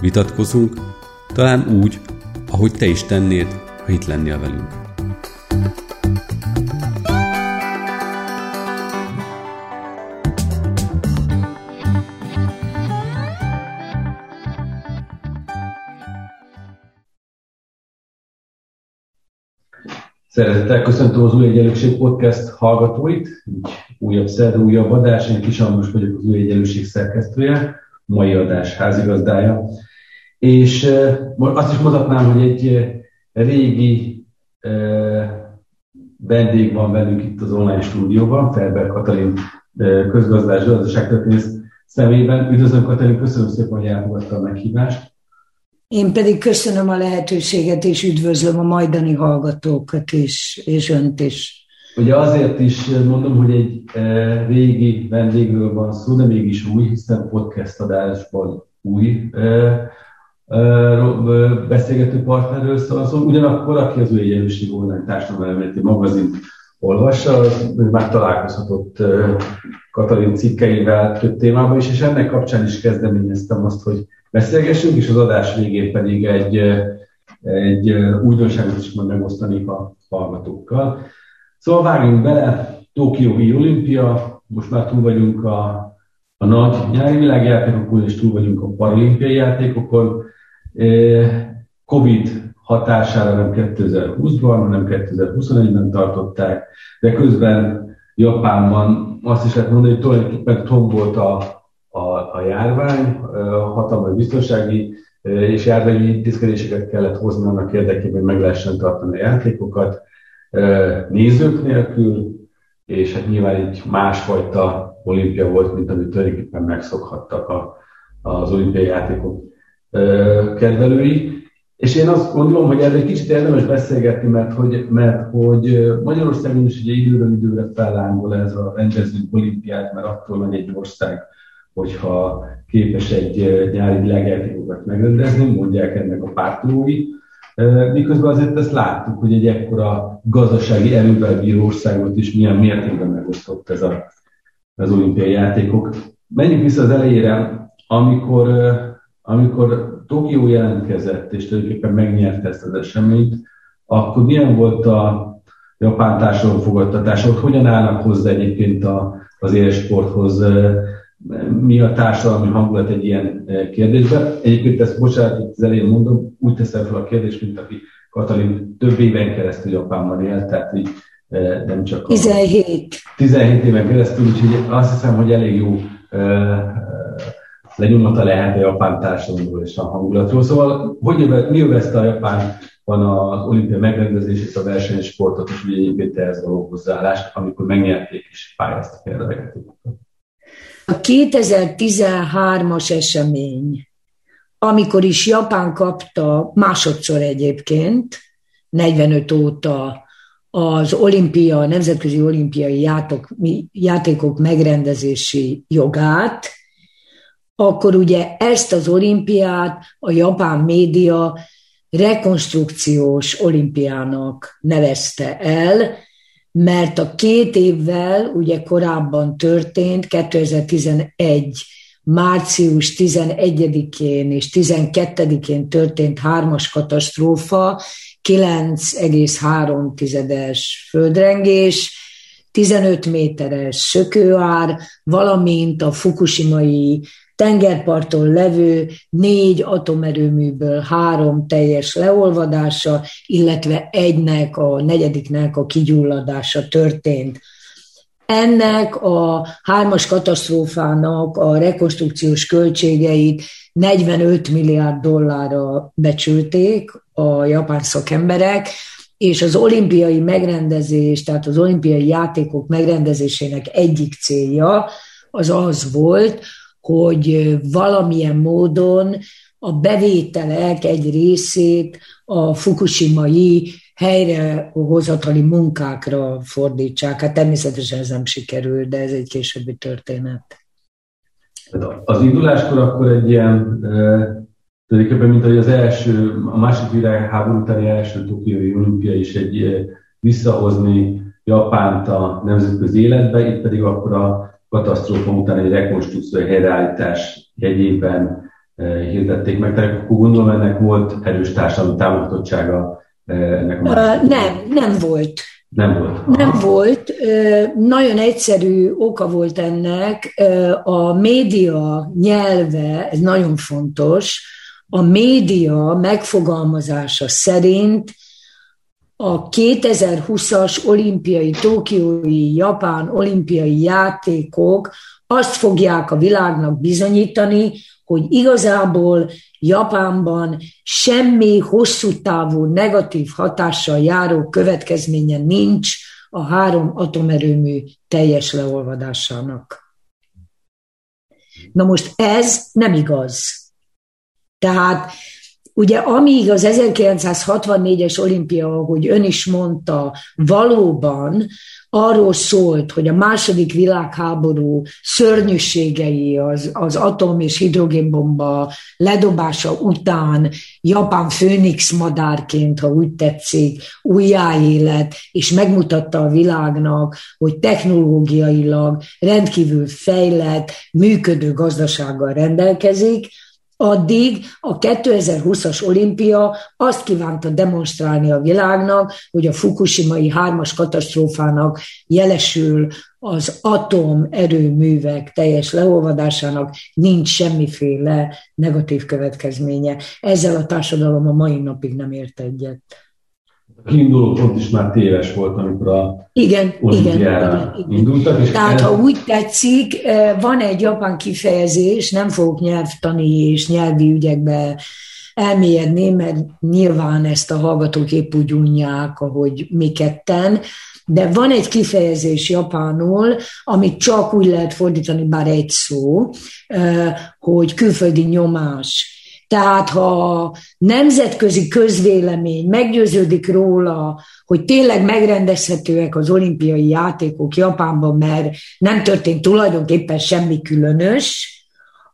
vitatkozunk, talán úgy, ahogy te is tennéd, ha itt lennél velünk. Szeretettel köszöntöm az Új Egyenlőség Podcast hallgatóit, így újabb szerda, újabb adás, én Kis Andrus vagyok az Új Egyenlőség szerkesztője, mai adás házigazdája. És azt is mondhatnám, hogy egy régi vendég van velünk itt az online stúdióban, Ferber Katalin közgazdás, gazdaságtörténész szemében. Üdvözlöm Katalin, köszönöm szépen, hogy elfogadta a meghívást. Én pedig köszönöm a lehetőséget, és üdvözlöm a majdani hallgatókat is, és önt is. Ugye azért is mondom, hogy egy régi vendégről van szó, de mégis új, hiszen podcast adásban új beszélgető partnerről szól, szóval ugyanakkor, aki az új egyenlőség online társadalmi magazint olvassa, az már találkozhatott Katalin cikkeivel több témában is, és ennek kapcsán is kezdeményeztem azt, hogy beszélgessünk, és az adás végén pedig egy, egy újdonságot is majd megosztanék a hallgatókkal. Szóval vágjunk bele, Tokiói olimpia, most már túl vagyunk a, a nagy nyári világjátékokon, és túl vagyunk a paralimpiai játékokon. Covid hatására nem 2020-ban, hanem 2021-ben tartották, de közben Japánban azt is lehet mondani, hogy tulajdonképpen tombolt a, a, a járvány, hatalmas biztonsági és járványi intézkedéseket kellett hozni annak érdekében, hogy meg lehessen tartani a játékokat nézők nélkül, és hát nyilván egy másfajta olimpia volt, mint amit tulajdonképpen megszokhattak a, az olimpiai játékok kedvelői. És én azt gondolom, hogy erről egy kicsit érdemes beszélgetni, mert hogy, mert hogy Magyarországon is ugye időről időre fellángol ez a rendező olimpiát, mert attól megy egy ország, hogyha képes egy nyári világjátékokat megrendezni, mondják ennek a pártolói. Miközben azért ezt láttuk, hogy egy ekkora gazdasági erővel bíró országot is milyen mértékben megosztott ez a, az olimpiai játékok. Menjünk vissza az elejére, amikor amikor Tokió jelentkezett, és tulajdonképpen megnyerte ezt az eseményt, akkor milyen volt a japán társadalom fogadtatás, ott hogyan állnak hozzá egyébként a, az élsporthoz, mi a társadalmi hangulat egy ilyen kérdésben. Egyébként ezt, bocsánat, az elején mondom, úgy teszem fel a kérdést, mint aki Katalin több éven keresztül Japánban élt, tehát így nem csak a... 17. 17 éven keresztül, úgyhogy azt hiszem, hogy elég jó lenyomata lehet a japán társadalomról és a hangulatról. Szóval hogy jövet, mi övezte a japán van az olimpia megrendezését, a versenysportot, és ugye egyébként ehhez való hozzáállást, amikor megnyerték és pályáztak erre a A 2013-as esemény, amikor is Japán kapta másodszor egyébként, 45 óta az olimpia, nemzetközi olimpiai játok, játékok megrendezési jogát, akkor ugye ezt az olimpiát a japán média rekonstrukciós olimpiának nevezte el, mert a két évvel ugye korábban történt, 2011 március 11-én és 12-én történt hármas katasztrófa, 9,3-es földrengés, 15 méteres szökőár, valamint a fukushimai tengerparton levő négy atomerőműből három teljes leolvadása, illetve egynek, a negyediknek a kigyulladása történt. Ennek a hármas katasztrófának a rekonstrukciós költségeit 45 milliárd dollárra becsülték a japán szakemberek, és az olimpiai megrendezés, tehát az olimpiai játékok megrendezésének egyik célja az az volt, hogy valamilyen módon a bevételek egy részét a fukushimai helyrehozatali munkákra fordítsák. Hát természetesen ez nem sikerül, de ez egy későbbi történet. Az induláskor akkor egy ilyen, tulajdonképpen mint hogy az első, a második világháború utáni első Tokiói olimpia is egy visszahozni Japánt a nemzetközi életbe, itt pedig akkor a katasztrófa után egy rekonstrukció, egy helyreállítás jegyében hirdették meg. Tehát akkor gondolom ennek volt erős társadalmi támogatottsága ennek a Nem, nem volt. Nem volt. Aha. Nem volt. Nagyon egyszerű oka volt ennek. A média nyelve, ez nagyon fontos, a média megfogalmazása szerint a 2020-as olimpiai, tokiói, japán olimpiai játékok azt fogják a világnak bizonyítani, hogy igazából Japánban semmi hosszú távú negatív hatással járó következménye nincs a három atomerőmű teljes leolvadásának. Na most ez nem igaz. Tehát Ugye amíg az 1964-es olimpia, ahogy ön is mondta, valóban arról szólt, hogy a második világháború szörnyűségei az, az atom- és hidrogénbomba ledobása után Japán főnix madárként, ha úgy tetszik, újjáélet, és megmutatta a világnak, hogy technológiailag rendkívül fejlett, működő gazdasággal rendelkezik, Addig a 2020-as olimpia azt kívánta demonstrálni a világnak, hogy a fukushimai hármas katasztrófának jelesül az atomerőművek teljes leolvadásának nincs semmiféle negatív következménye. Ezzel a társadalom a mai napig nem ért egyet kiinduló pont is már téves volt, amikor a igen, igen, igen, indultak. És Tehát, ez... ha úgy tetszik, eh, van egy japán kifejezés, nem fogok nyelvtani és nyelvi ügyekbe elmélyedni, mert nyilván ezt a hallgatók épp úgy unják, ahogy mi ketten, de van egy kifejezés japánul, amit csak úgy lehet fordítani, bár egy szó, eh, hogy külföldi nyomás tehát ha nemzetközi közvélemény meggyőződik róla, hogy tényleg megrendezhetőek az olimpiai játékok Japánban, mert nem történt tulajdonképpen semmi különös,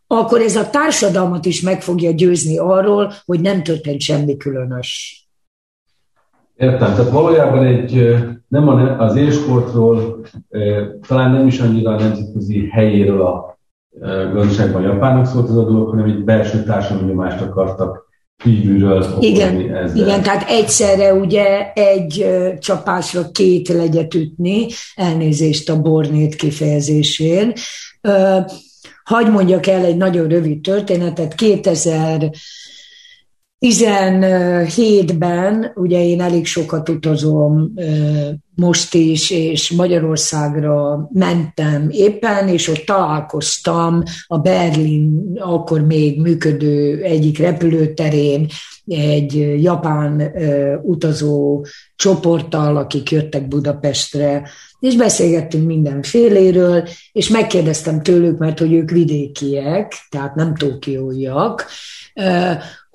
akkor ez a társadalmat is meg fogja győzni arról, hogy nem történt semmi különös. Értem, tehát valójában egy, nem az élsportról, talán nem is annyira a nemzetközi helyéről a gazdaságban japánok szólt az a dolog, hanem egy belső társadalmi nyomást akartak kívülről igen, ezzel. igen, tehát egyszerre ugye egy csapásra két legyet ütni, elnézést a bornét kifejezésén. Hagy mondjak el egy nagyon rövid történetet. 2000 17-ben, ugye én elég sokat utazom most is, és Magyarországra mentem éppen, és ott találkoztam a Berlin akkor még működő egyik repülőterén egy japán utazó csoporttal, akik jöttek Budapestre, és beszélgettünk mindenféléről, és megkérdeztem tőlük, mert hogy ők vidékiek, tehát nem tokióiak,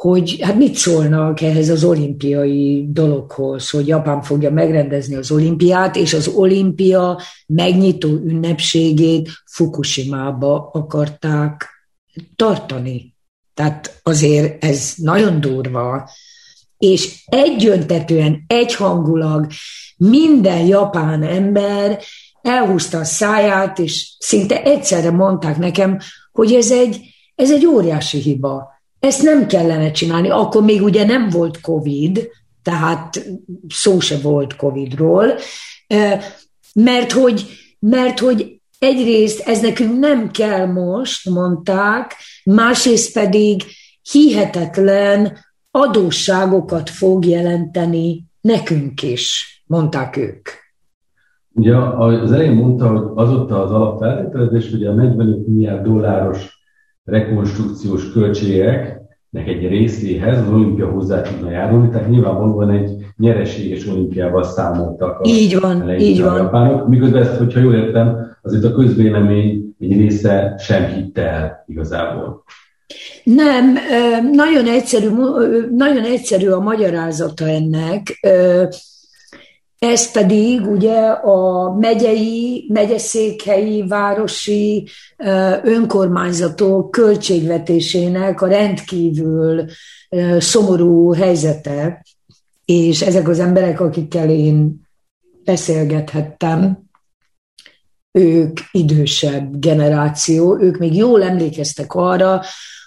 hogy hát mit szólnak ehhez az olimpiai dologhoz, hogy Japán fogja megrendezni az olimpiát, és az olimpia megnyitó ünnepségét Fukushimába akarták tartani. Tehát azért ez nagyon durva, és egyöntetően, egyhangulag minden japán ember elhúzta a száját, és szinte egyszerre mondták nekem, hogy ez egy, ez egy óriási hiba ezt nem kellene csinálni. Akkor még ugye nem volt COVID, tehát szó se volt COVID-ról, mert hogy, mert hogy egyrészt ez nekünk nem kell most, mondták, másrészt pedig hihetetlen adósságokat fog jelenteni nekünk is, mondták ők. Ugye az elején mondta, hogy azóta az alapfeltételezés, hogy a 45 milliárd dolláros rekonstrukciós költségeknek egy részéhez az olimpia hozzá tudna járulni, tehát nyilvánvalóan egy nyereséges olimpiával számoltak a, így van, így van. japánok, miközben ezt, hogyha jól értem, azért a közvélemény egy része sem hitte el igazából. Nem, nagyon egyszerű, nagyon egyszerű a magyarázata ennek. Ez pedig ugye a megyei, megyeszékhelyi, városi önkormányzatok költségvetésének a rendkívül szomorú helyzete, és ezek az emberek, akikkel én beszélgethettem, ők idősebb generáció, ők még jól emlékeztek arra,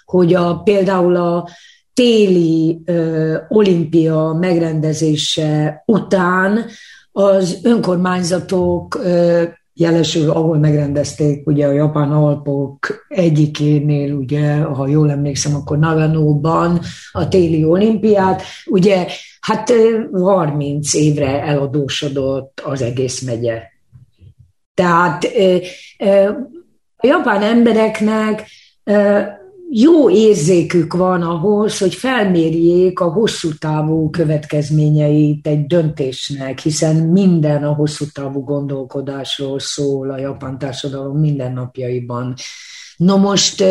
hogy a, például a téli ö, olimpia megrendezése után az önkormányzatok ö, jelesül, ahol megrendezték ugye a Japán Alpok egyikénél, ugye, ha jól emlékszem, akkor Naganóban a téli olimpiát, ugye hát 30 évre eladósodott az egész megye. Tehát a japán embereknek jó érzékük van ahhoz, hogy felmérjék a hosszú távú következményeit egy döntésnek, hiszen minden a hosszú távú gondolkodásról szól a japán társadalom mindennapjaiban. No most,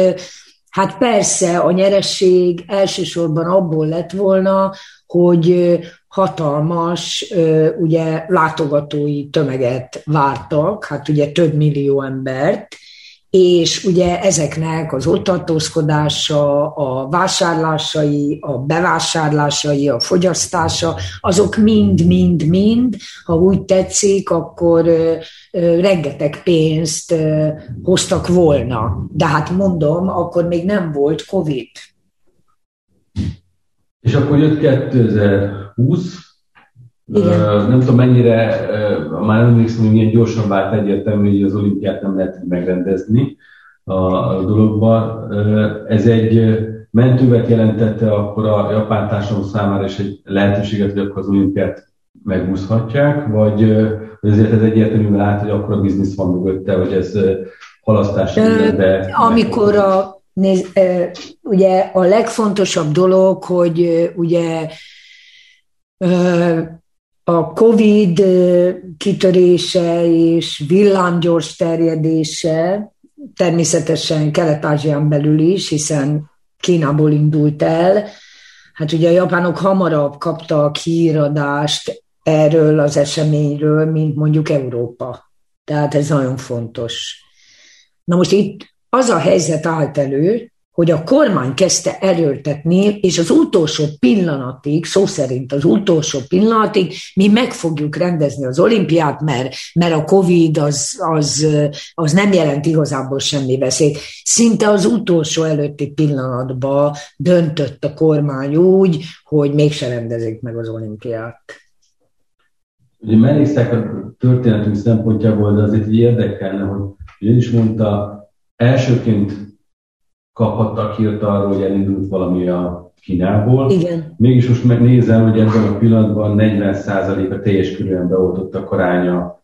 hát persze a nyeresség elsősorban abból lett volna, hogy hatalmas ugye látogatói tömeget vártak, hát ugye több millió embert, és ugye ezeknek az ott tartózkodása, a vásárlásai, a bevásárlásai, a fogyasztása, azok mind-mind-mind, ha úgy tetszik, akkor rengeteg pénzt hoztak volna. De hát mondom, akkor még nem volt Covid. És akkor jött 2020, igen. Nem tudom mennyire, már nem emlékszem, hogy milyen gyorsan vált egyértelmű, hogy az olimpiát nem lehet megrendezni a, a dologban. Ez egy mentővet jelentette akkor a japán társadalom számára is egy lehetőséget, hogy akkor az olimpiát megúszhatják, vagy, azért ez egyértelműen lát, hogy akkor a biznisz van mögötte, hogy ez halasztás de Amikor a, néz, ugye a legfontosabb dolog, hogy ugye a COVID kitörése és villámgyors terjedése természetesen Kelet-Ázsián belül is, hiszen Kínából indult el. Hát ugye a japánok hamarabb kaptak híradást erről az eseményről, mint mondjuk Európa. Tehát ez nagyon fontos. Na most itt az a helyzet állt elő, hogy a kormány kezdte erőltetni, és az utolsó pillanatig, szó szerint az utolsó pillanatig mi meg fogjuk rendezni az olimpiát, mert, mert a Covid az, az, az nem jelent igazából semmi veszélyt. Szinte az utolsó előtti pillanatban döntött a kormány úgy, hogy mégse rendezik meg az olimpiát. Ugye mellékszák a történetünk szempontjából, de azért így érdekelne, hogy ön is mondta, elsőként kaphattak hírt arról, hogy elindult valami a Kínából. Igen. Mégis most megnézem, hogy ebben a pillanatban 40% a teljes körülön beoltottak aránya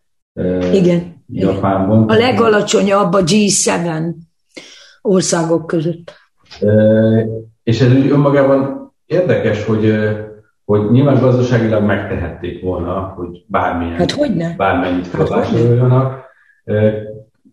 Igen. Japánban. A legalacsonyabb a G7 országok között. És ez önmagában érdekes, hogy, hogy nyilván gazdaságilag megtehették volna, hogy bármilyen, hát hogyne? bármennyit felvásároljanak. Hát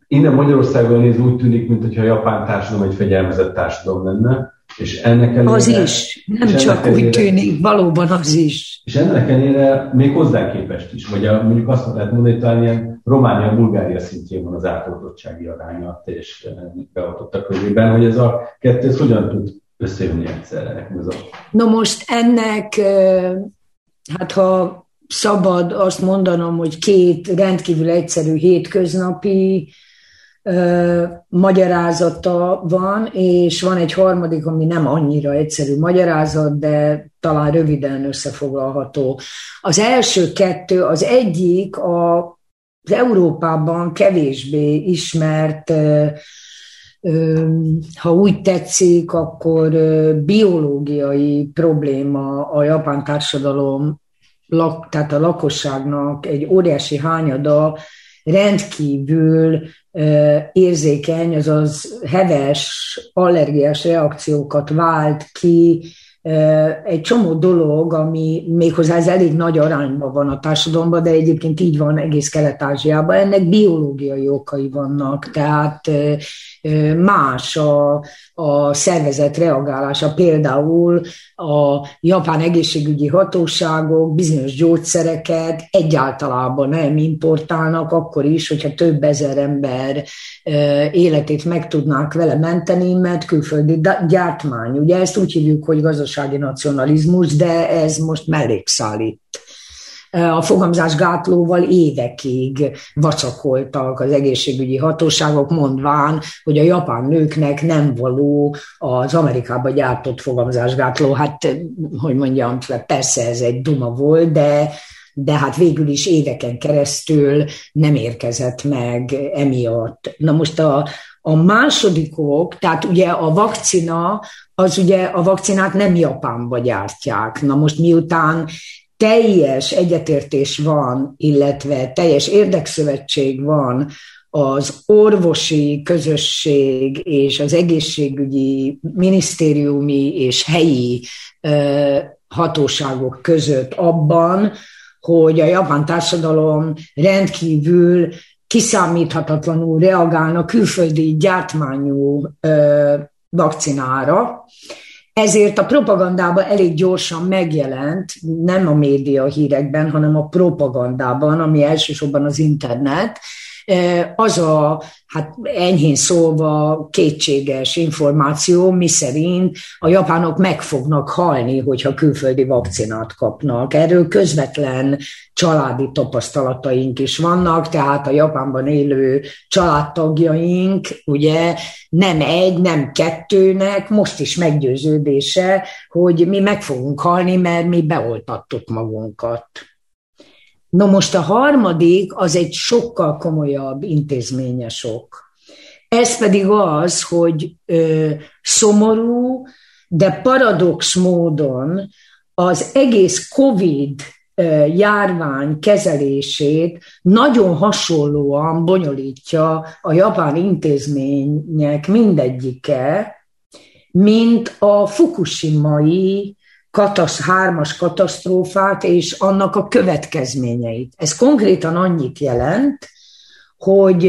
Innen Magyarországon néz úgy tűnik, mintha a japán társadalom egy fegyelmezett társadalom lenne, és ennek ellenére... Az is, nem csak ellenére, úgy tűnik, valóban az is. És ennek ellenére még hozzá képest is, vagy a, mondjuk azt lehet mondani, hogy talán ilyen Románia-Bulgária szintjén van az átoltottsági aránya a teljes beoltottak körében, hogy ez a kettő ez hogyan tud összejönni egyszerre? Ez a... No most ennek, hát ha szabad azt mondanom, hogy két rendkívül egyszerű hétköznapi magyarázata van, és van egy harmadik, ami nem annyira egyszerű magyarázat, de talán röviden összefoglalható. Az első kettő, az egyik a, az Európában kevésbé ismert ha úgy tetszik, akkor biológiai probléma a japán társadalom, tehát a lakosságnak egy óriási hányada rendkívül érzékeny, azaz heves, allergiás reakciókat vált ki egy csomó dolog, ami méghozzá ez elég nagy arányban van a társadalomban, de egyébként így van egész Kelet-Ázsiában. Ennek biológiai okai vannak, tehát más a, a szervezet reagálása. Például a japán egészségügyi hatóságok bizonyos gyógyszereket egyáltalában nem importálnak, akkor is, hogyha több ezer ember életét meg tudnák vele menteni, mert külföldi gyártmány. Ugye ezt úgy hívjuk, hogy gazdasági nacionalizmus, de ez most mellékszállít a fogamzásgátlóval évekig vacakoltak az egészségügyi hatóságok, mondván, hogy a japán nőknek nem való az Amerikába gyártott fogamzásgátló. Hát, hogy mondjam, persze ez egy duma volt, de de hát végül is éveken keresztül nem érkezett meg emiatt. Na most a, a másodikok, tehát ugye a vakcina, az ugye a vakcinát nem Japánba gyártják. Na most miután teljes egyetértés van, illetve teljes érdekszövetség van az orvosi közösség és az egészségügyi minisztériumi és helyi hatóságok között abban, hogy a japán társadalom rendkívül kiszámíthatatlanul reagálna külföldi gyártmányú vakcinára, ezért a propagandában elég gyorsan megjelent, nem a média hírekben, hanem a propagandában, ami elsősorban az internet, az a, hát enyhén szólva kétséges információ, mi szerint a japánok meg fognak halni, hogyha külföldi vakcinát kapnak. Erről közvetlen családi tapasztalataink is vannak, tehát a Japánban élő családtagjaink, ugye nem egy, nem kettőnek, most is meggyőződése, hogy mi meg fogunk halni, mert mi beoltattuk magunkat. No most a harmadik az egy sokkal komolyabb intézményes ok. Ez pedig az, hogy ö, szomorú, de paradox módon az egész COVID járvány kezelését nagyon hasonlóan bonyolítja a japán intézmények mindegyike, mint a fukushimai katasz, hármas katasztrófát és annak a következményeit. Ez konkrétan annyit jelent, hogy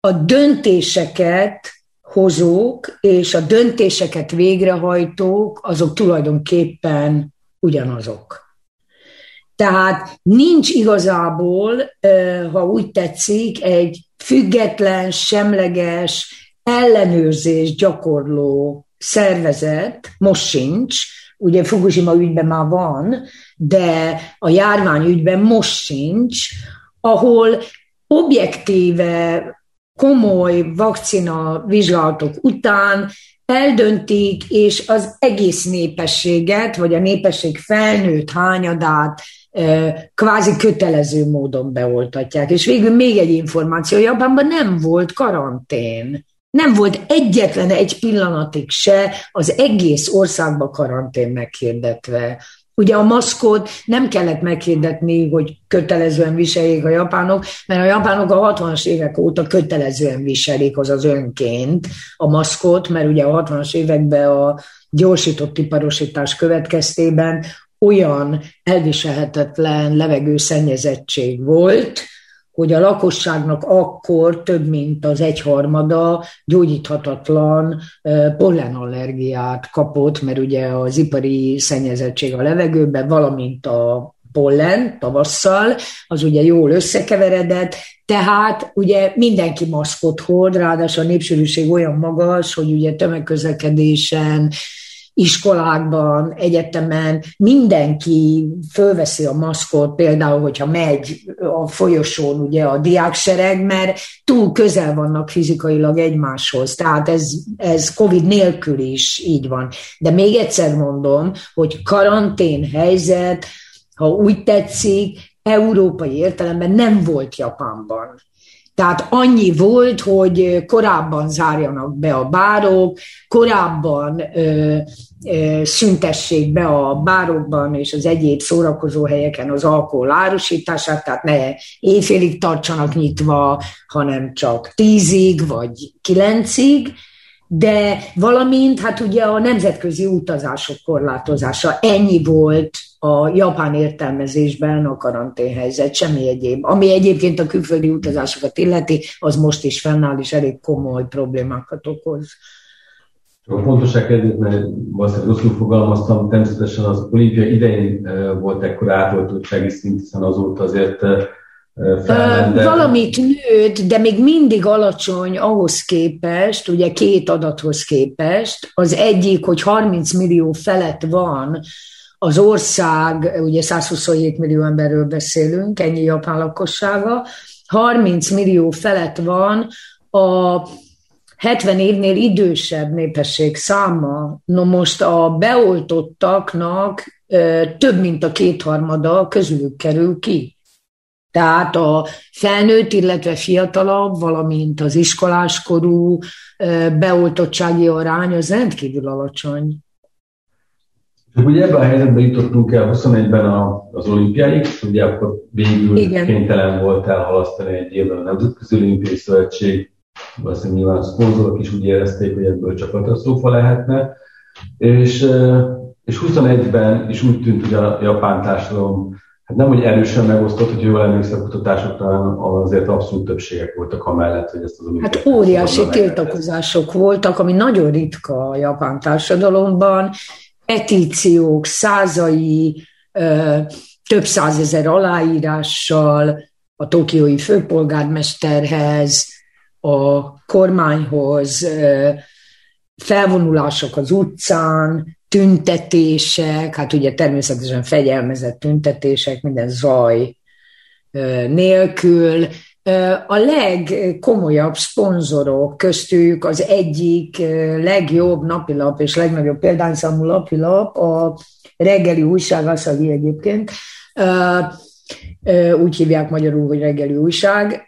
a döntéseket hozók és a döntéseket végrehajtók, azok tulajdonképpen ugyanazok. Tehát nincs igazából, ha úgy tetszik, egy független, semleges, ellenőrzés gyakorló szervezet most sincs, ugye Fukushima ügyben már van, de a járvány ügyben most sincs, ahol objektíve komoly vakcina vizsgálatok után eldöntik, és az egész népességet, vagy a népesség felnőtt hányadát kvázi kötelező módon beoltatják. És végül még egy információ, Japánban nem volt karantén. Nem volt egyetlen egy pillanatig se az egész országba karantén meghirdetve. Ugye a maszkot nem kellett meghirdetni, hogy kötelezően viseljék a japánok, mert a japánok a 60-as évek óta kötelezően viselik, az önként a maszkot, mert ugye a 60-as években a gyorsított iparosítás következtében olyan elviselhetetlen levegőszennyezettség volt, hogy a lakosságnak akkor több mint az egyharmada gyógyíthatatlan pollenallergiát kapott, mert ugye az ipari szennyezettség a levegőben, valamint a pollen tavasszal, az ugye jól összekeveredett, tehát ugye mindenki maszkot hord, ráadásul a népsűrűség olyan magas, hogy ugye tömegközlekedésen, iskolákban, egyetemen mindenki fölveszi a maszkot, például, hogyha megy a folyosón ugye a diáksereg, mert túl közel vannak fizikailag egymáshoz. Tehát ez, ez COVID nélkül is így van. De még egyszer mondom, hogy karantén helyzet, ha úgy tetszik, európai értelemben nem volt Japánban. Tehát annyi volt, hogy korábban zárjanak be a bárok, korábban ö, ö, szüntessék be a bárokban és az egyéb szórakozó helyeken az alkohol árusítását, tehát ne éjfélig tartsanak nyitva, hanem csak tízig vagy kilencig, de valamint hát ugye a nemzetközi utazások korlátozása ennyi volt a japán értelmezésben a karanténhelyzet, semmi egyéb. Ami egyébként a külföldi utazásokat illeti, az most is fennáll, és elég komoly problémákat okoz. A fontosság kedvéért, mert valószínűleg rosszul fogalmaztam, természetesen az olimpia idején volt ekkor átoltottsági szint, hiszen azóta azért felmenne. Valamit nőtt, de még mindig alacsony ahhoz képest, ugye két adathoz képest. Az egyik, hogy 30 millió felett van az ország, ugye 127 millió emberről beszélünk, ennyi japán lakossága, 30 millió felett van a 70 évnél idősebb népesség száma. No most a beoltottaknak több mint a kétharmada közülük kerül ki. Tehát a felnőtt, illetve fiatalabb, valamint az iskoláskorú beoltottsági arány az rendkívül alacsony. Ugye ebben a helyzetben jutottunk el 21-ben az olimpiáig, ugye akkor végül Igen. kénytelen volt elhalasztani egy évben a Nemzetközi Olimpiai Szövetség, valószínűleg nyilván a szponzorok is úgy érezték, hogy ebből csak katasztrófa lehetne, és, és 21-ben is úgy tűnt, hogy a japán társadalom hát nem, hogy erősen megosztott, hogy jól emlékszem a kutatásokra, azért abszolút többségek voltak amellett, hogy ezt az olimpiát... Hát óriási tiltakozások voltak, ami nagyon ritka a japán társadalomban, petíciók százai, több százezer aláírással a tokiói főpolgármesterhez, a kormányhoz, felvonulások az utcán, tüntetések, hát ugye természetesen fegyelmezett tüntetések, minden zaj nélkül. A legkomolyabb szponzorok köztük az egyik legjobb napilap és legnagyobb példányszámú napilap a reggeli újság, Asahi egyébként, úgy hívják magyarul, hogy reggeli újság.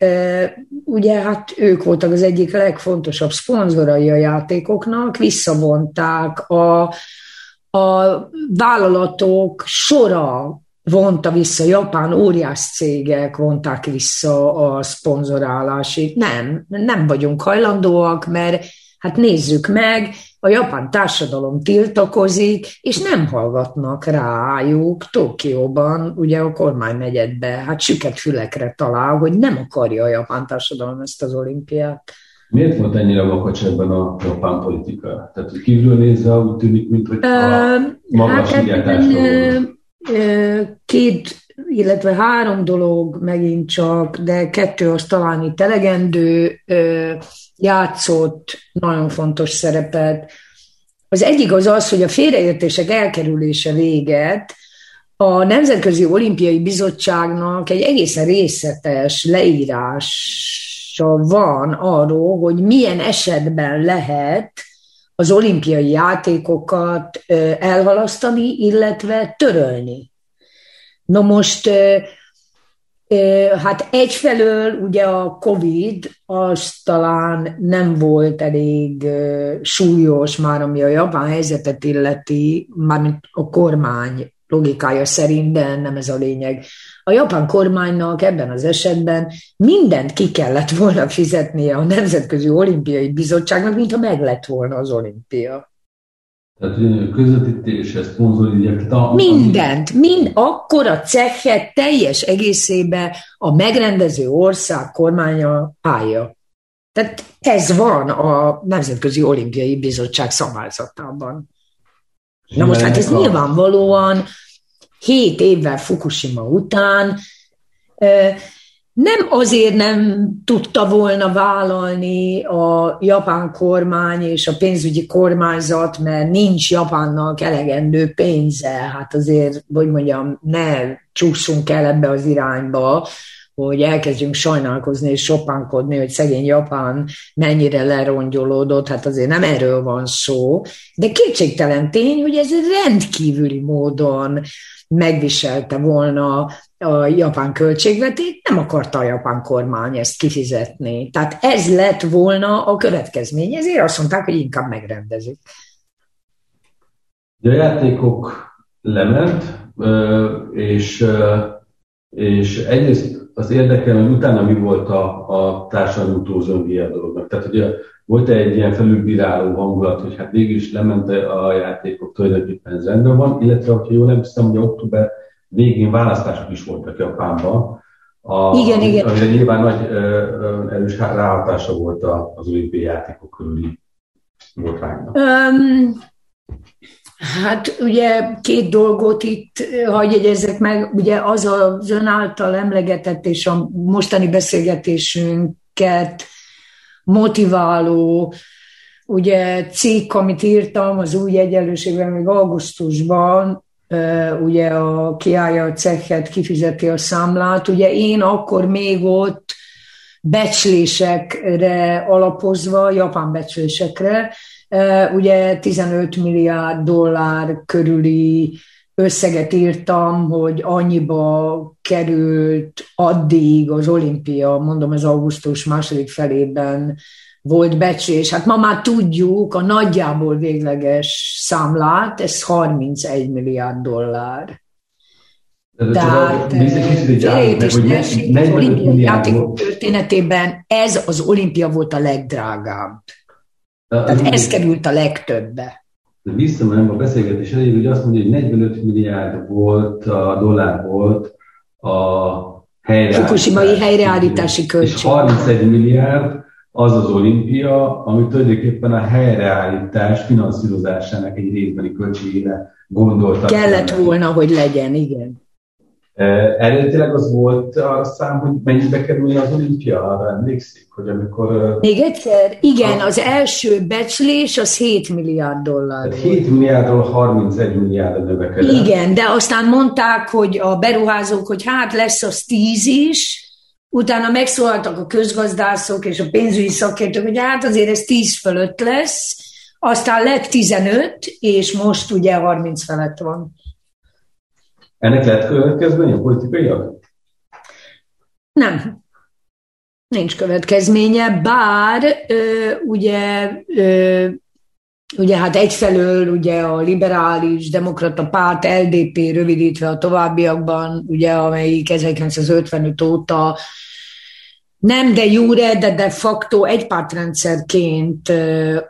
Ugye hát ők voltak az egyik legfontosabb szponzorai a játékoknak, visszavonták a, a vállalatok sora vonta vissza, japán óriás cégek vonták vissza a szponzorálási. Nem, nem vagyunk hajlandóak, mert hát nézzük meg, a japán társadalom tiltakozik, és nem hallgatnak rájuk Tokióban, ugye a kormánynegyedbe, hát süket fülekre talál, hogy nem akarja a japán társadalom ezt az olimpiát. Miért volt ennyire makacs ebben a japán politika? Tehát, hogy kívül nézve úgy tűnik, mint hogy a magas hát két, illetve három dolog megint csak, de kettő az talán itt elegendő, játszott nagyon fontos szerepet. Az egyik az az, hogy a félreértések elkerülése véget, a Nemzetközi Olimpiai Bizottságnak egy egészen részletes leírása van arról, hogy milyen esetben lehet az olimpiai játékokat elhalasztani, illetve törölni. Na most Hát egyfelől ugye a COVID az talán nem volt elég súlyos már, ami a japán helyzetet illeti, mármint a kormány logikája szerint, de nem ez a lényeg. A japán kormánynak ebben az esetben mindent ki kellett volna fizetnie a Nemzetközi Olimpiai Bizottságnak, mintha meg lett volna az olimpia. Tehát közvetítésre, szponzori Mindent, mind, akkor a cechet teljes egészébe a megrendező ország kormánya állja. Tehát ez van a Nemzetközi Olimpiai Bizottság szabályzatában. Na most hát ez nyilvánvalóan hét évvel Fukushima után nem azért nem tudta volna vállalni a japán kormány és a pénzügyi kormányzat, mert nincs Japánnak elegendő pénze. Hát azért, hogy mondjam, ne csúszunk el ebbe az irányba, hogy elkezdjünk sajnálkozni és sopánkodni, hogy szegény Japán mennyire lerongyolódott, hát azért nem erről van szó, de kétségtelen tény, hogy ez rendkívüli módon megviselte volna a japán költségvetét, nem akarta a japán kormány ezt kifizetni. Tehát ez lett volna a következmény, ezért azt mondták, hogy inkább megrendezik. A játékok lement, és, és egyrészt az érdekel, hogy utána mi volt a, a társadalmi utózóngia dolognak. Tehát ugye volt egy ilyen felülbíráló hangulat, hogy hát végül is lement a játékok, tulajdonképpen ez rendben van, illetve, hogyha jól emlékszem, hogy október végén választások is voltak Japánban, a, igen, igen. Amire nyilván nagy erős ráhatása volt az olimpiai játékok körüli botránynak. Um, hát ugye két dolgot itt hagyj jegyezzek meg, ugye az az ön által emlegetett és a mostani beszélgetésünket motiváló ugye cikk, amit írtam az új egyenlőségben még augusztusban, ugye a kiállja a cechet, kifizeti a számlát. Ugye én akkor még ott becslésekre alapozva, japán becslésekre, ugye 15 milliárd dollár körüli összeget írtam, hogy annyiba került addig az olimpia, mondom ez augusztus második felében volt becslés. Hát ma már tudjuk a nagyjából végleges számlát, ez 31 milliárd dollár. Tehát játékok történetében ez az olimpia volt a legdrágább. Tehát ez került a legtöbbe. Visszamenem a beszélgetés elég, hogy azt mondja, hogy 45 milliárd volt, a dollár volt a helyreállítási, Fukushima-i helyreállítási költség. És 31 milliárd az az olimpia, ami tulajdonképpen a helyreállítás finanszírozásának egy részbeni költségére gondoltak. Kellett volna, hogy legyen, igen. Eredetileg az volt a szám, hogy mennyibe kerülni az olimpia, arra emlékszik, hogy amikor... Még egyszer, igen, az első becslés az 7 milliárd dollár. 7 milliárdról 31 milliárd növekedett. Igen, de aztán mondták, hogy a beruházók, hogy hát lesz az 10 is, utána megszólaltak a közgazdászok és a pénzügyi szakértők, hogy hát azért ez 10 fölött lesz, aztán lett 15, és most ugye 30 felett van. Ennek lehet következménye politikaiak? Nem. Nincs következménye, bár ö, ugye ö, Ugye hát egyfelől ugye a liberális demokrata párt LDP rövidítve a továbbiakban, ugye amelyik 1955 óta nem de jure, de de facto egypártrendszerként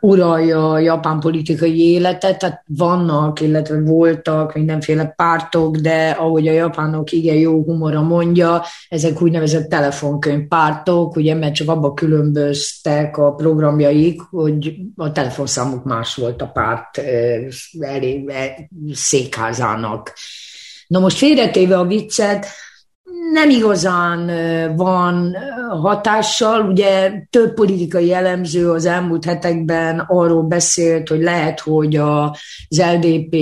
uralja a japán politikai életet, tehát vannak, illetve voltak mindenféle pártok, de ahogy a japánok igen jó humora mondja, ezek úgynevezett telefonkönyvpártok, ugye, mert csak abba különböztek a programjaik, hogy a telefonszámuk más volt a párt elég székházának. Na most félretéve a viccet, nem igazán van hatással. Ugye több politikai elemző az elmúlt hetekben arról beszélt, hogy lehet, hogy az LDP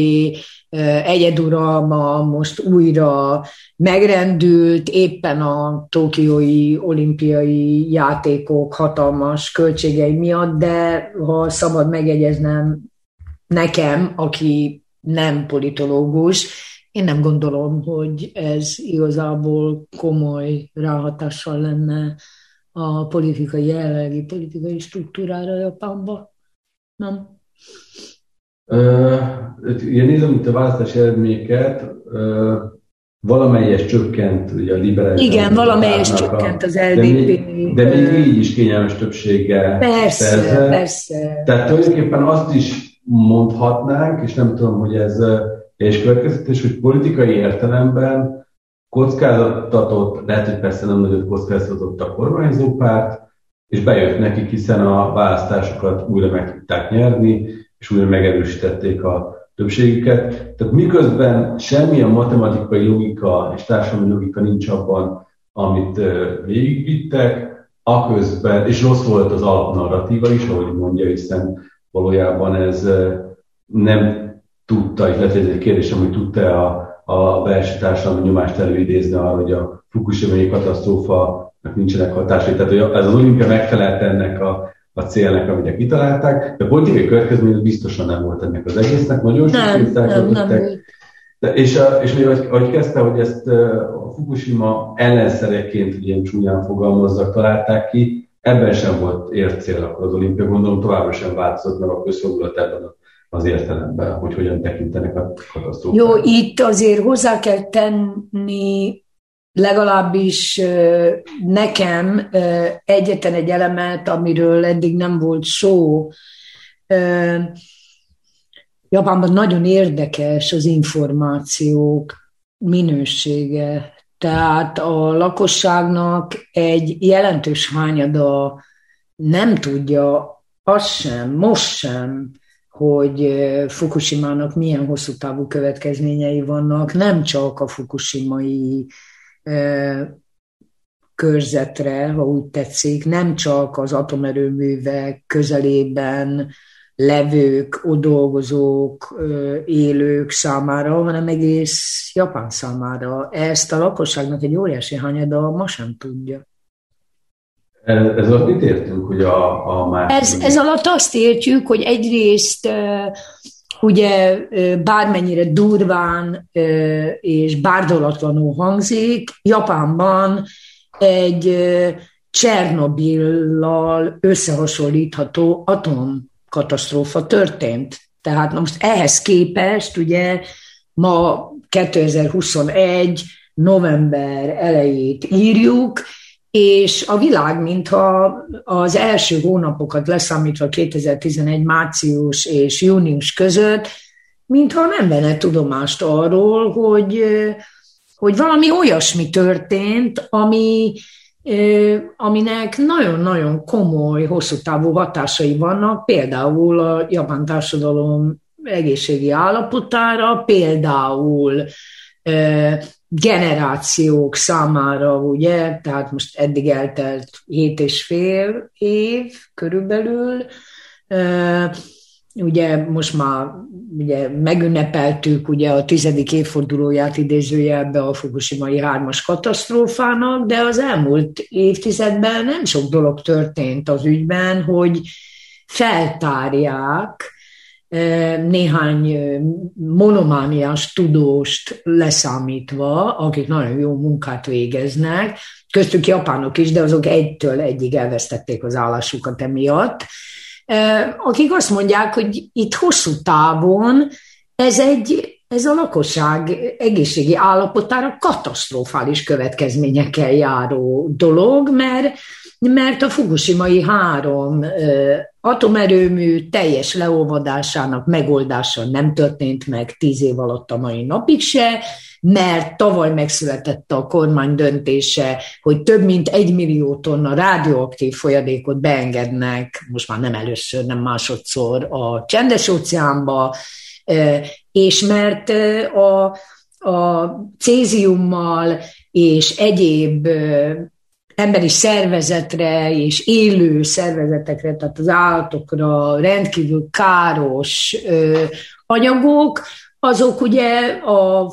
egyeduralma most újra megrendült, éppen a tokiói olimpiai játékok hatalmas költségei miatt, de ha szabad megegyeznem nekem, aki nem politológus, én nem gondolom, hogy ez igazából komoly ráhatással lenne a politikai, jelenlegi politikai struktúrára Japánban. Nem? Ugye nézem itt a választási eredményeket, valamelyes csökkent ugye a liberális. Igen, valamelyes csökkent az LDP. De még, de még így is kényelmes többséggel Persze, szerzett. persze. Tehát tulajdonképpen azt is mondhatnánk, és nem tudom, hogy ez és következtetés, hogy politikai értelemben kockáztatott, lehet, hogy persze nem nagyot kockázatot a kormányzó párt, és bejött nekik, hiszen a választásokat újra meg tudták nyerni, és újra megerősítették a többségüket. Tehát miközben semmilyen matematikai logika és társadalmi logika nincs abban, amit végigvittek, aközben, és rossz volt az alapnarratíva is, ahogy mondja, hiszen valójában ez nem tudta, és lehet, hogy ez egy kérdésem, hogy tudta a, a belső társadalmi nyomást előidézni arra, hogy a Fukushima-i katasztrófa nincsenek hatásai. Tehát hogy ez az olimpia megfelelt ennek a, a célnak, amit kitalálták, de a politikai következmény biztosan nem volt ennek az egésznek, nagyon sok nem, nem, nem, de, és, és még ahogy, ahogy kezdte, hogy ezt a Fukushima ellenszereként ilyen csúnyán fogalmazzak, találták ki, ebben sem volt ért cél akkor az olimpia, gondolom továbbra sem változott meg a közfogulat ebben a az értelemben, hogy hogyan tekintenek a katasztrófára. Jó, itt azért hozzá kell tenni legalábbis nekem egyetlen egy elemet, amiről eddig nem volt szó, Japánban nagyon érdekes az információk minősége. Tehát a lakosságnak egy jelentős hányada nem tudja azt sem, most sem, hogy Fukushima-nak milyen hosszú távú következményei vannak, nem csak a fukushimai körzetre, ha úgy tetszik, nem csak az atomerőművek közelében levők, ott dolgozók, élők számára, hanem egész Japán számára. Ezt a lakosságnak egy óriási hanyada ma sem tudja. Ez alatt mit értünk, hogy a, a más... Ez, ez alatt azt értjük, hogy egyrészt ugye bármennyire durván és bárdolatlanul hangzik, Japánban egy Csernobillal összehasonlítható atomkatasztrófa történt. Tehát most ehhez képest ugye ma 2021 november elejét írjuk, és a világ, mintha az első hónapokat leszámítva 2011 március és június között, mintha nem venne tudomást arról, hogy, hogy valami olyasmi történt, ami, aminek nagyon-nagyon komoly, hosszú távú hatásai vannak, például a japán társadalom egészségi állapotára, például generációk számára, ugye, tehát most eddig eltelt hét és fél év körülbelül, ugye most már ugye megünnepeltük ugye a tizedik évfordulóját idézőjelbe a Fukushima-i hármas katasztrófának, de az elmúlt évtizedben nem sok dolog történt az ügyben, hogy feltárják, néhány monomániás tudóst leszámítva, akik nagyon jó munkát végeznek, köztük japánok is, de azok egytől egyig elvesztették az állásukat emiatt, akik azt mondják, hogy itt hosszú távon ez egy ez a lakosság egészségi állapotára katasztrofális következményekkel járó dolog, mert, mert a Fukushima-i három atomerőmű teljes leolvadásának megoldása nem történt meg tíz év alatt a mai napig se, mert tavaly megszületett a kormány döntése, hogy több mint egy millió tonna rádióaktív folyadékot beengednek, most már nem először, nem másodszor a csendes óceánba, és mert a, a céziummal és egyéb emberi szervezetre és élő szervezetekre, tehát az állatokra rendkívül káros anyagok, azok ugye a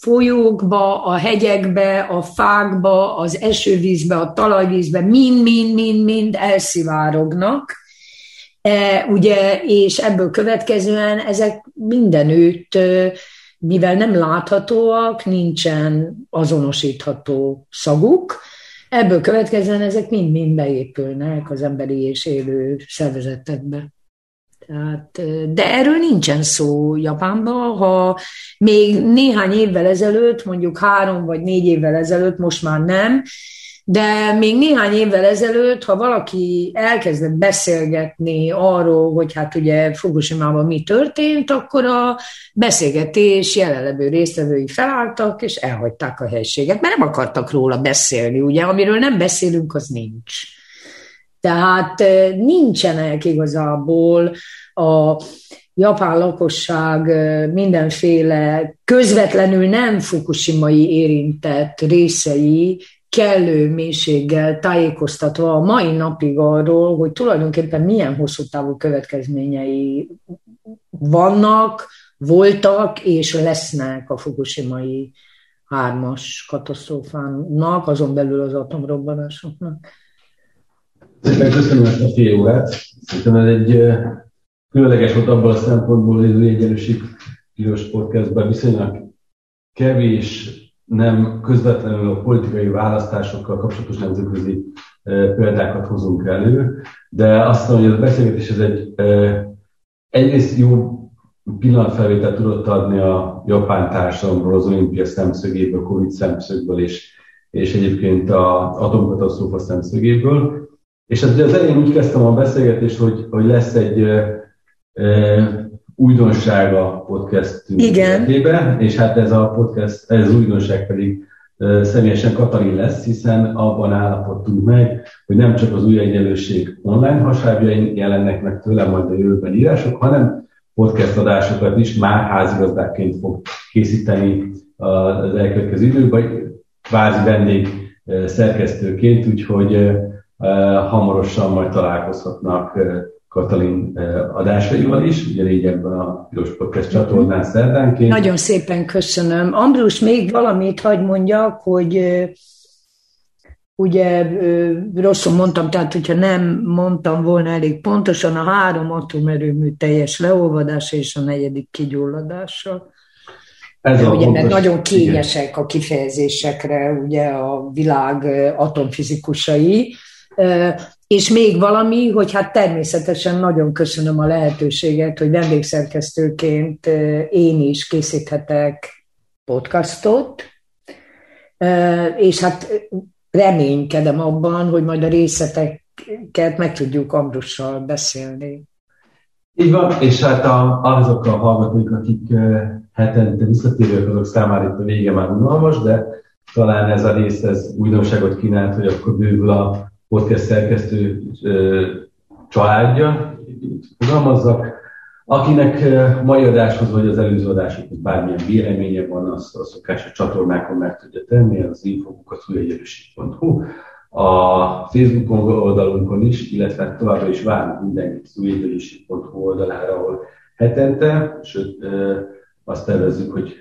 folyókba, a hegyekbe, a fákba, az esővízbe, a talajvízbe mind-mind-mind-mind elszivárognak, e, ugye, és ebből következően ezek mindenütt, mivel nem láthatóak, nincsen azonosítható szaguk, ebből következően ezek mind-mind beépülnek az emberi és élő szervezetekbe. Tehát, de erről nincsen szó Japánban. Ha még néhány évvel ezelőtt, mondjuk három vagy négy évvel ezelőtt, most már nem, de még néhány évvel ezelőtt, ha valaki elkezdett beszélgetni arról, hogy hát ugye Fukushima-ban mi történt, akkor a beszélgetés jelenlevő résztvevői felálltak, és elhagyták a helységet, mert nem akartak róla beszélni, ugye, amiről nem beszélünk, az nincs. Tehát nincsenek igazából a japán lakosság mindenféle közvetlenül nem fukushimai érintett részei kellő mélységgel tájékoztatva a mai napig arról, hogy tulajdonképpen milyen hosszú távú következményei vannak, voltak és lesznek a fukushimai hármas katasztrófának, azon belül az atomrobbanásoknak. Szépen köszönöm ezt a fél órát. Szerintem ez egy különleges volt abban a szempontból, hogy az egyenlőség piros podcastban viszonylag kevés nem közvetlenül a politikai választásokkal kapcsolatos nemzetközi példákat hozunk elő, de azt mondom, hogy a beszélgetés ez egy egyrészt jó pillanatfelvételt tudott adni a japán társadalomról az olimpia szemszögéből, a Covid szemszögből, és és egyébként az atomkatasztrófa szemszögéből. És az, az elején úgy kezdtem a beszélgetést, hogy, hogy lesz egy e, újdonság a podcast Igen. és hát ez a podcast, ez az újdonság pedig személyesen Katalin lesz, hiszen abban állapodtunk meg, hogy nem csak az új egyenlőség online hasábjain jelennek meg tőlem majd a jövőben írások, hanem podcast adásokat is már házigazdákként fog készíteni az elkövetkező időben, kvázi vendég szerkesztőként, úgyhogy hamarosan majd találkozhatnak Katalin adásaival is, ugye így ebben a Piros Podcast csatornán szerdánként. Nagyon szépen köszönöm. Ambrus, még valamit hagy mondjak, hogy ugye rosszul mondtam, tehát hogyha nem mondtam volna elég pontosan, a három atomerőmű teljes leolvadása és a negyedik kigyulladása. Ez ugye, mert nagyon kényesek igen. a kifejezésekre ugye a világ atomfizikusai. És még valami, hogy hát természetesen nagyon köszönöm a lehetőséget, hogy vendégszerkesztőként én is készíthetek podcastot, és hát reménykedem abban, hogy majd a részleteket meg tudjuk Ambrussal beszélni. Így van, és hát a, azok a hallgatók, akik hetente visszatérők, azok számára itt a vége már unalmas, de talán ez a rész ez újdonságot kínált, hogy akkor bővül a podcast szerkesztő családja, fogalmazzak. Akinek mai adáshoz vagy az előző adásokhoz bármilyen véleménye van, azt a szokásos csatornákon meg tudja tenni, az infokukacújegyelőség.hu. A Facebook oldalunkon is, illetve továbbra is várunk mindenkit az újegyelőség.hu oldalára, ahol hetente, sőt azt tervezzük, hogy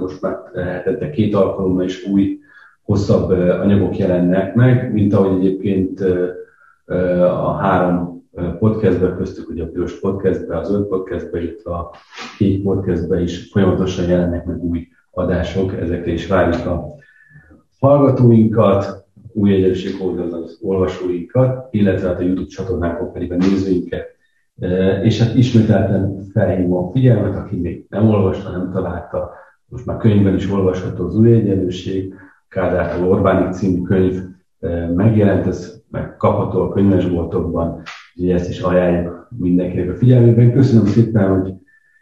most már hetente két alkalommal is új, hosszabb anyagok jelennek meg, mint ahogy egyébként a három podcastbe köztük, ugye a Piros podcastbe, az Zöld podcastbe, illetve a Kék podcastbe is folyamatosan jelennek meg új adások, ezekre is várjuk a hallgatóinkat, új egyenlőség az olvasóinkat, illetve hát a YouTube csatornákon pedig a nézőinket. És hát ismételten felhívom a figyelmet, aki még nem olvasta, nem találta, most már könyvben is olvasható az új egyenlőség, Kádártól Orbánik című könyv megjelent, ez meg kapható a könyvesboltokban, úgyhogy ezt is ajánljuk mindenkinek a figyelmében. Köszönöm szépen, hogy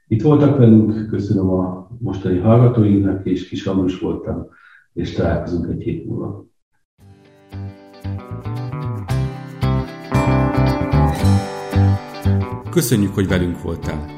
itt voltak velünk, köszönöm a mostani hallgatóinknak, és kis Amrus voltam, és találkozunk egy hét múlva. Köszönjük, hogy velünk voltál!